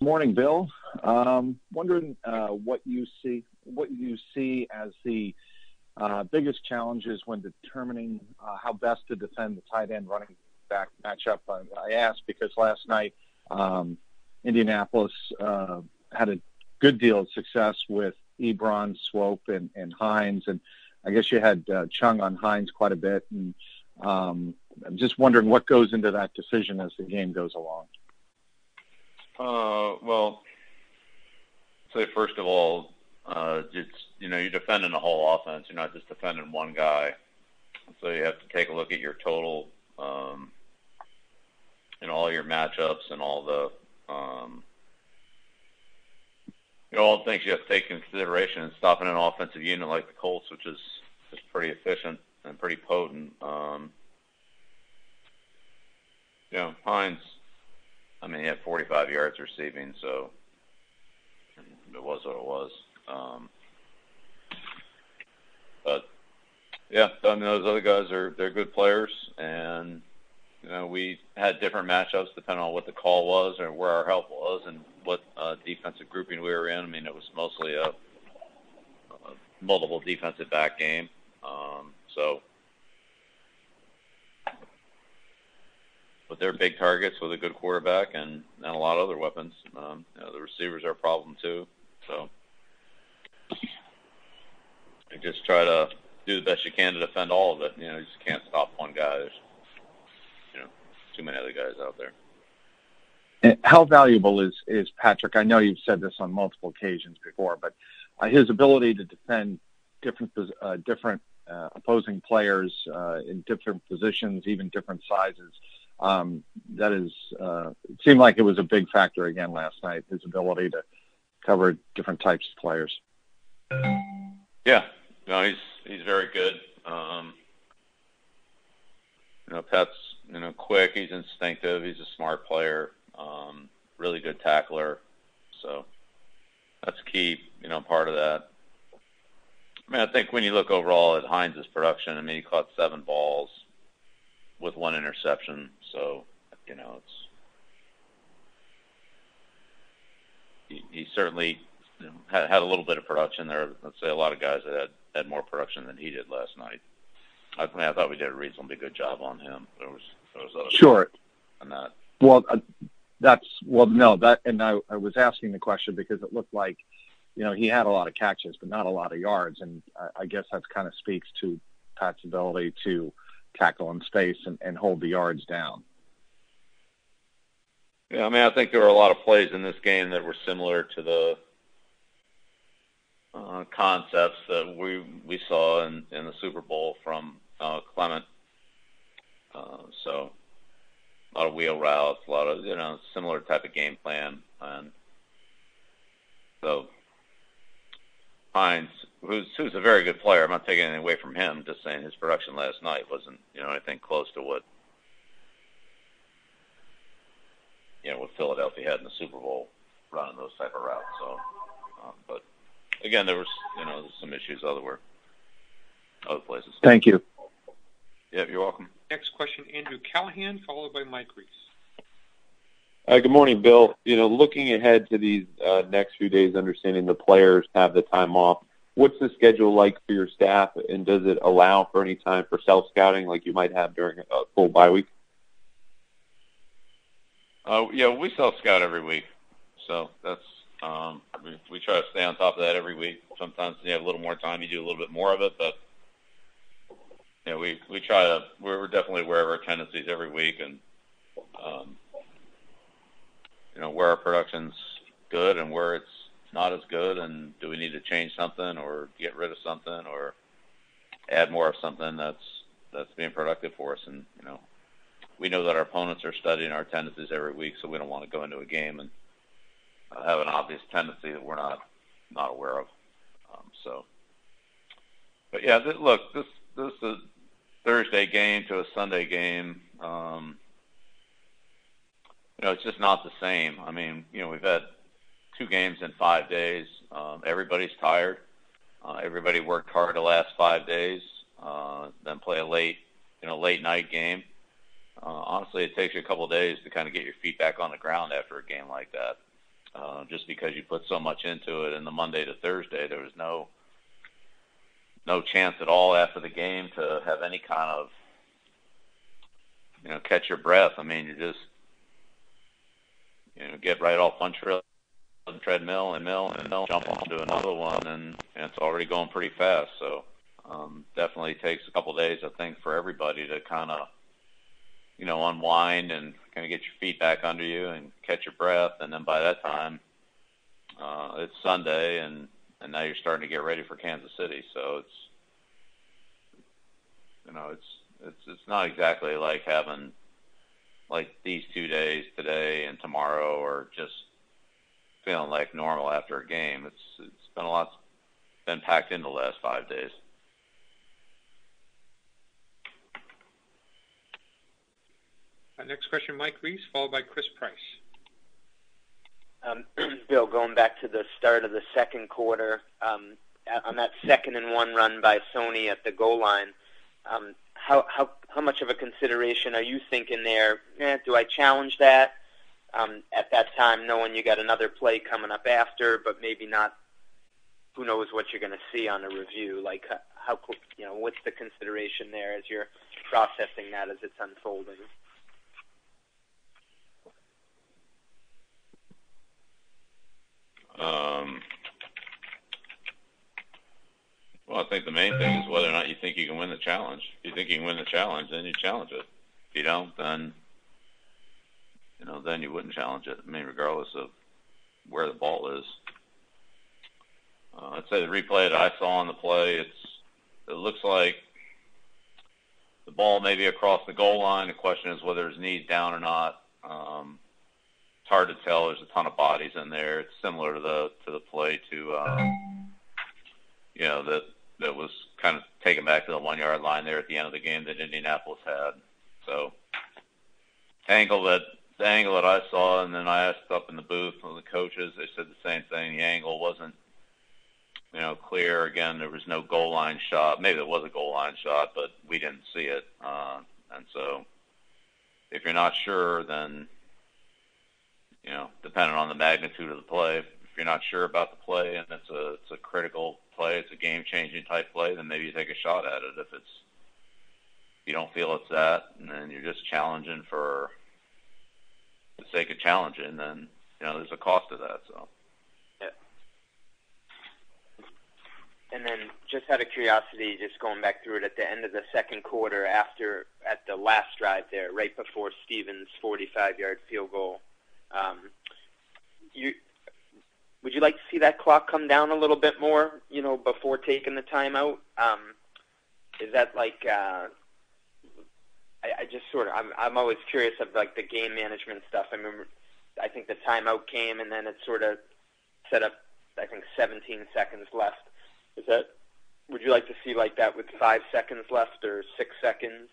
Morning, Bill. Wondering what you see what you see as the uh, biggest challenges when determining uh, how best to defend the tight end running back matchup. I ask because last night, um, Indianapolis had a good deal of success with Ebron, Swoope, and Hines, and I guess you had Chung on Hines quite a bit. And um, I'm just wondering what goes into that decision as the game goes along. Uh, well, say first of all, uh, it's, you know, you're defending the whole offense. You're not just defending one guy. So you have to take a look at your total, um, and all your matchups and all the, um, you know, all the things you have to take into consideration in stopping an offensive unit like the Colts, which is is pretty efficient and pretty potent. Um, you know, Hines, I mean, he had 45 yards receiving, so it was what it was. Um, but yeah, I mean, those other guys are, they're good players. And you know, we had different matchups depending on what the call was or where our help was and what defensive grouping we were in. I mean, it was mostly a multiple defensive back game. But they're big targets with a good quarterback and and a lot of other weapons. Um, you know, the receivers are a problem too. So you just try to do the best you can to defend all of it. You know, you just can't stop one guy. There's, you know, too many other guys out there. Eh, how valuable is is Patrick? I know you've said this on multiple occasions before, but uh, his ability to defend different uh, uh, opposing players in different positions, even different sizes, Um, that is, uh, it seemed like it was a big factor again last night, his ability to cover different types of players. Yeah. No, he's he's very good. Um, you know, Pat's, you know, quick, he's instinctive, he's a smart player, um, really good tackler. So that's key, you know, part of that. I mean, I think when you look overall at Hines' production, I mean, he caught seven balls with one interception. So, you know, it's he certainly, you know, had a little bit of production there. Let's say a lot of guys that had had more production than he did last night. I mean, I thought we did a reasonably good job on him. There was there was other- Sure. On that. Well, uh, that's well, no, that, and I was asking the question because it looked like, you know, he had a lot of catches, but not a lot of yards. And I, I guess that kind of speaks to Pat's ability to tackle in space and hold the yards down. Yeah, I mean, I think there were a lot of plays in this game that were similar to the concepts that we we saw in the Super Bowl from Clement. Uh, so a lot of wheel routes, a lot of, you know, similar type of game plan. And so Hines, who's a very good player, I'm not taking anything away from him, just saying his production last night wasn't, you know, anything close to what, you know, what Philadelphia had in the Super Bowl running those type of routes. So, um, but again, there was, you know, some issues other places. Thank you. Yeah, you're welcome. Next question, Andrew Callahan, followed by Mike Reiss. Good morning, Bill. You know, looking ahead to these next few days, understanding the players have the time off, what's the schedule like for your staff, and does it allow for any time for self-scouting like you might have during a full bye week? Uh, yeah, we self-scout every week. So that's um, we try to stay on top of that every week. Sometimes you have a little more time, you do a little bit more of it. But you know, we try to. We're definitely aware of our tendencies every week and, um, you know, where our production's good and where it's not as good, and do we need to change something or get rid of something or add more of something that's that's being productive for us. And you know, we know that our opponents are studying our tendencies every week, so we don't wanna go into a game and have an obvious tendency that we're not not aware of. Um, so, but yeah, look, this this is a Thursday game to a Sunday game. You know, it's just not the same. I mean, you know, we've had two games in five days. Um, everybody's tired. Uh, everybody worked hard the last five days, uh, then play a late, you know, late night game. Uh, honestly, it takes you a couple days to kind of get your feet back on the ground after a game like that. uh, just because you put so much into it in the Monday to Thursday. There was no no chance at all after the game to have any kind of you know catch your breath. I mean, you just you know get right off one trail treadmill and mill and mill, jump onto another one, and, and it's already going pretty fast. So um, definitely takes a couple of days, I think, for everybody to kind of you know unwind and kind of get your feet back under you and catch your breath, and then by that time uh, it's Sunday and and now you're starting to get ready for Kansas City. So it's you know it's it's it's not exactly like having like these two days today and tomorrow or just feeling like normal after a game. It's it's been a lot been packed in the last five days. Uh, next question, Mike Reiss, followed by Chris Price. Um, Bill, going back to the start of the second quarter, um, on that second and one run by Sony at the goal line, um, how how how much of a consideration are you thinking there? Eh, do I challenge that um, at that time, knowing you got another play coming up after, but maybe not? Who knows what you're going to see on the review? Like how you know what's the consideration there as you're processing that as it's unfolding? Um, well, I think the main thing is whether or not you think you can win the challenge. If you think you can win the challenge, then you challenge it. If you don't, then you know, then you wouldn't challenge it. I mean, regardless of where the ball is. Uh, I'd say the replay that I saw on the play, it's it looks like the ball may be across the goal line. The question is whether his knees down or not. Um, it's hard to tell. There's a ton of bodies in there. It's similar to the to the play to um, you know that that was kind of taken back to the one yard line there at the end of the game that Indianapolis had. So angle that the angle that I saw, and then I asked up in the booth of the coaches. They said the same thing. The angle wasn't you know clear. Again, there was no goal line shot. Maybe there was a goal line shot, but we didn't see it. Uh, and so if you're not sure, then you know, depending on the magnitude of the play. If you're not sure about the play and it's a it's a critical play, it's a game changing type play, then maybe you take a shot at it. If it's you don't feel it's that, and then you're just challenging for the sake of challenging, then you know there's a cost to that. So. Yeah. And then, just out of curiosity, just going back through it at the end of the second quarter, after at the last drive there, right before Stevens' 45-yard field goal, um, you would you like to see that clock come down a little bit more? You know, before taking the timeout. Um, is that like? Uh, I, I just sort of I'm I'm always curious of like the game management stuff. I remember I think the timeout came and then it sort of set up I think 17 seconds left. Is that would you like to see like that with five seconds left or six seconds?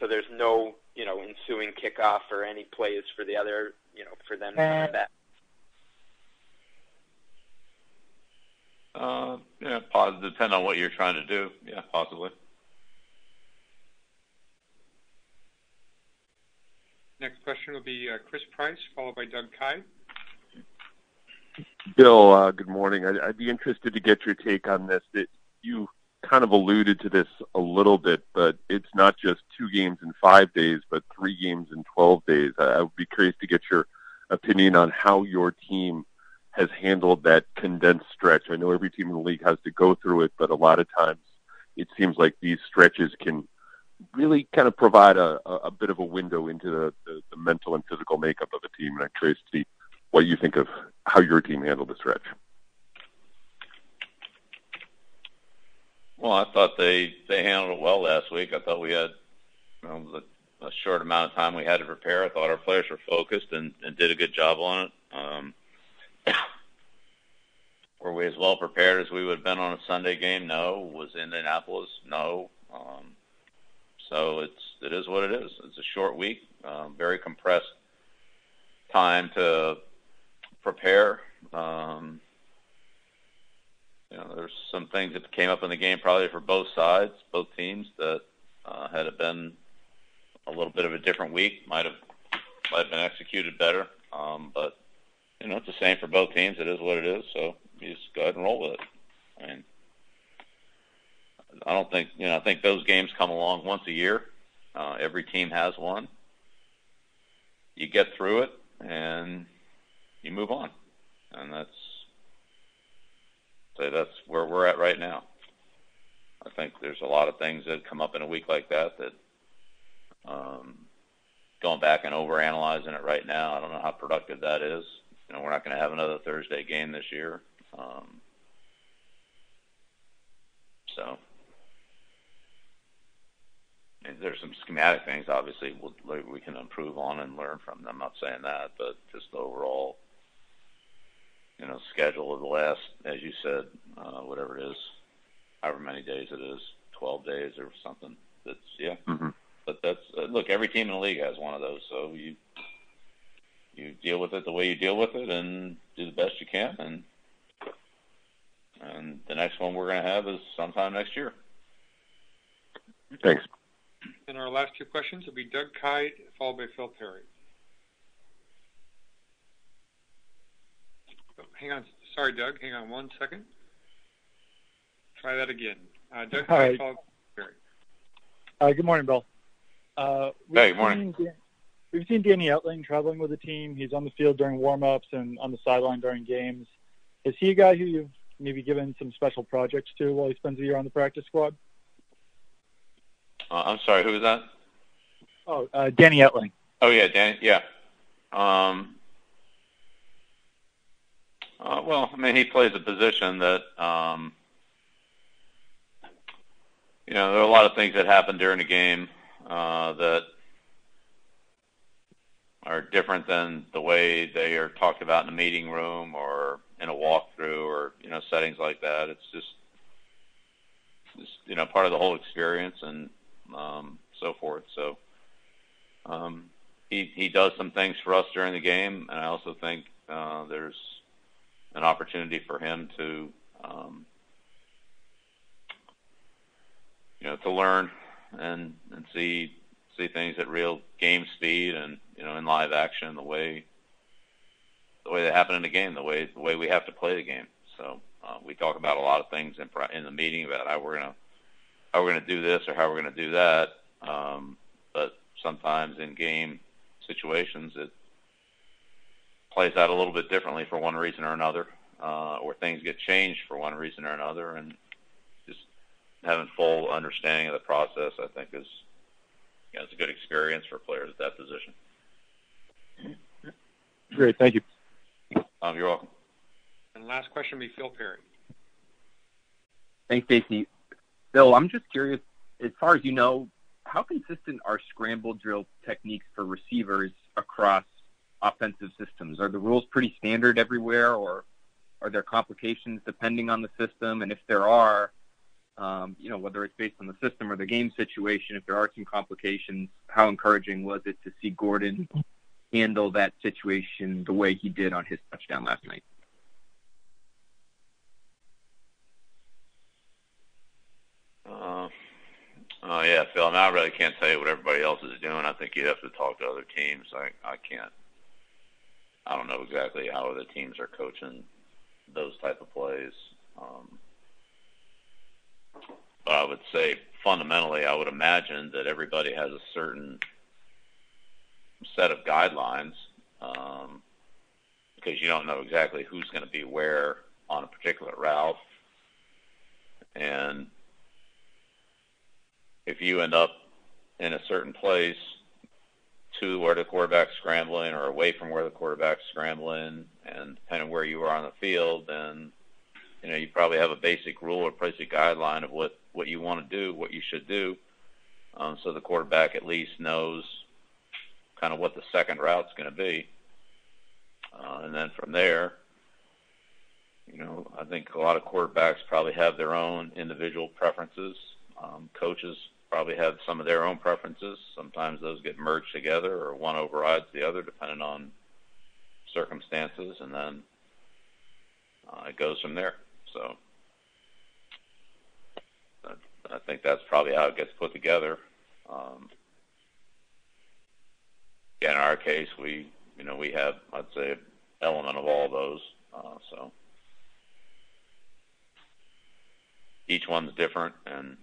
So there's no you know ensuing kickoff or any plays for the other you know, for them coming back? Uh, yeah, possibly. Depend on what you're trying to do. Yeah, possibly. Next question will be uh, Chris Price, followed by Doug Kyed. Bill, uh, good morning. I'd be interested to get your take on this. You kind of alluded to this a little bit, but it's not just two games in five days, but three games in 12 days. I would be curious to get your opinion on how your team has handled that condensed stretch. I know every team in the league has to go through it, but a lot of times it seems like these stretches can really kind of provide a, a bit of a window into the, the, the mental and physical makeup of a team. And I'm curious to see what you think of how your team handled the stretch. Well, I thought they they handled it well last week. I thought we had you know, a short amount of time we had to prepare. I thought our players were focused and, and did a good job on it. Um, were we as well prepared as we would have been on a Sunday game? No. Was Indianapolis? No. Um, so it's it is what it is. It's a short week, um, very compressed time to prepare. Um, you know, there's some things that came up in the game probably for both sides, both teams that uh, had it been a little bit of a different week. Might have might have been executed better, um, but you know, it's the same for both teams. It is what it is. So you just go ahead and roll with it. I mean, I don't think you know. I think those games come along once a year. Uh, every team has one. You get through it and you move on, and that's so that's where we're at right now. I think there's a lot of things that come up in a week like that that um, going back and over analyzing it right now, I don't know how productive that is. You know, we're not going to have another Thursday game this year. Um, so there's some schematic things obviously we'll, we can improve on and learn from. Them. I'm not saying that, but just the overall, you know, schedule of the last, as you said, uh, whatever it is, however many days it is, 12 days or something. That's yeah. Mm-hmm. But that's uh, look, every team in the league has one of those, so you you deal with it the way you deal with it and do the best you can and and the next one we're going to have is sometime next year. Thanks. And our last two questions will be Doug Kyed, followed by Phil Perry. Oh, hang on. Sorry, Doug. Hang on one second. Try that again. Uh, Doug All Kyed, right. followed by Perry. Uh, good morning, Bill. Uh, Hey, good morning. Dan- We've seen Danny Etling traveling with the team. He's on the field during warm-ups and on the sideline during games. Is he a guy who you've maybe given some special projects to while he spends a year on the practice squad? Uh, I'm sorry, who was that? Oh, uh, Danny Etling. Oh yeah, Danny. Yeah. Um, uh, well, I mean, he plays a position that, um, you know, there are a lot of things that happen during a game uh, that are different than the way they are talked about in a meeting room or in a walkthrough or you know settings like that. It's just, just you know, part of the whole experience and um, so forth. So um, he he does some things for us during the game, and I also think uh, there's an opportunity for him to um, you know to learn and and see see things at real game speed and you know in live action the way the way they happen in the game, the way the way we have to play the game. So uh, we talk about a lot of things in in the meeting about how we're gonna how we're gonna do this or how we're gonna do that. Um, but sometimes in game situations it plays out a little bit differently for one reason or another, uh, or things get changed for one reason or another, and just having full understanding of the process, I think, is you know, it's a good experience for players at that position. Great, thank you. Um, you're welcome. And last question will be Phil Perry. Thanks, Stacey. Bill, I'm just curious, as far as you know, how consistent are scramble drill techniques for receivers across offensive systems? Are the rules pretty standard everywhere, or are there complications depending on the system? And if there are, um, you know, whether it's based on the system or the game situation, if there are some complications, how encouraging was it to see Gordon handle that situation the way he did on his touchdown last night? Uh, oh yeah, Phil. I, mean, I really can't tell you what everybody else is doing. I think you'd have to talk to other teams. I I can't. I don't know exactly how other teams are coaching those type of plays. Um, but I would say fundamentally, I would imagine that everybody has a certain set of guidelines um, because you don't know exactly who's going to be where on a particular route, and if you end up in a certain place to where the quarterback's scrambling or away from where the quarterback's scrambling, and depending where you are on the field, then you know you probably have a basic rule or basic guideline of what what you want to do, what you should do, um, so the quarterback at least knows kind of what the second route's going to be, uh, and then from there, you know, I think a lot of quarterbacks probably have their own individual preferences. Um, coaches probably have some of their own preferences. Sometimes those get merged together, or one overrides the other, depending on circumstances, and then uh, it goes from there. So I, think that's probably how it gets put together. Um, in our case, we you know we have I'd say element of all those. Uh, so each one's different, and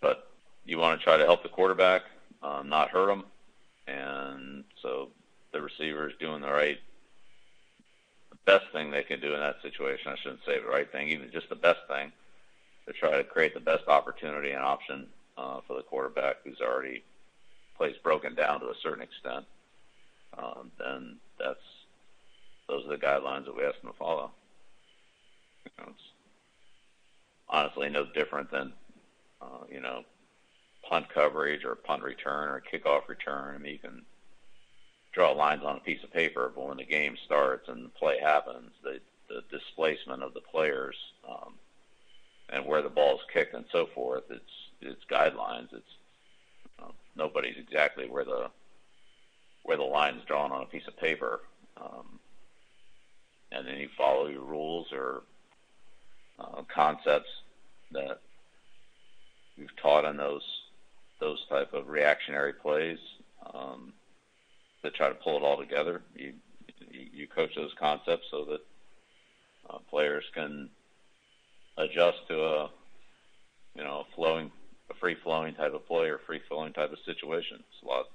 but you want to try to help the quarterback, um, not hurt him, and so the receiver is doing the right, the best thing they can do in that situation. I shouldn't say the right thing, even just the best thing to try to create the best opportunity and option uh, for the quarterback who's already plays broken down to a certain extent. Um, then that's those are the guidelines that we ask them to follow. You know, it's honestly no different than uh, you know punt coverage or punt return or kickoff return. I mean, you can draw lines on a piece of paper, but when the game starts and the play happens, the the displacement of the players um, and where the ball is kicked and so forth, it's it's guidelines. It's uh, nobody's exactly where the where the line is drawn on a piece of paper, um, and then you follow your rules or uh, concepts that we've taught in those those type of reactionary plays um, to try to pull it all together. You you coach those concepts so that uh, players can adjust to a you know a flowing a free flowing type of play or free flowing type of situation. It's a lot.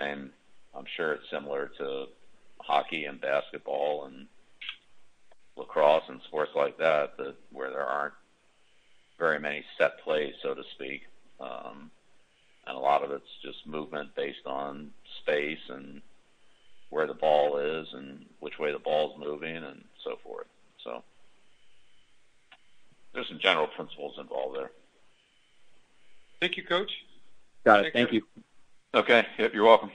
And I'm sure it's similar to hockey and basketball and lacrosse and sports like that, that where there aren't very many set plays, so to speak. Um, and a lot of it's just movement based on space and where the ball is and which way the ball's moving and so forth. So there's some general principles involved there. Thank you, Coach. Got it. Take Thank care. you. Okay. Yep. You're welcome.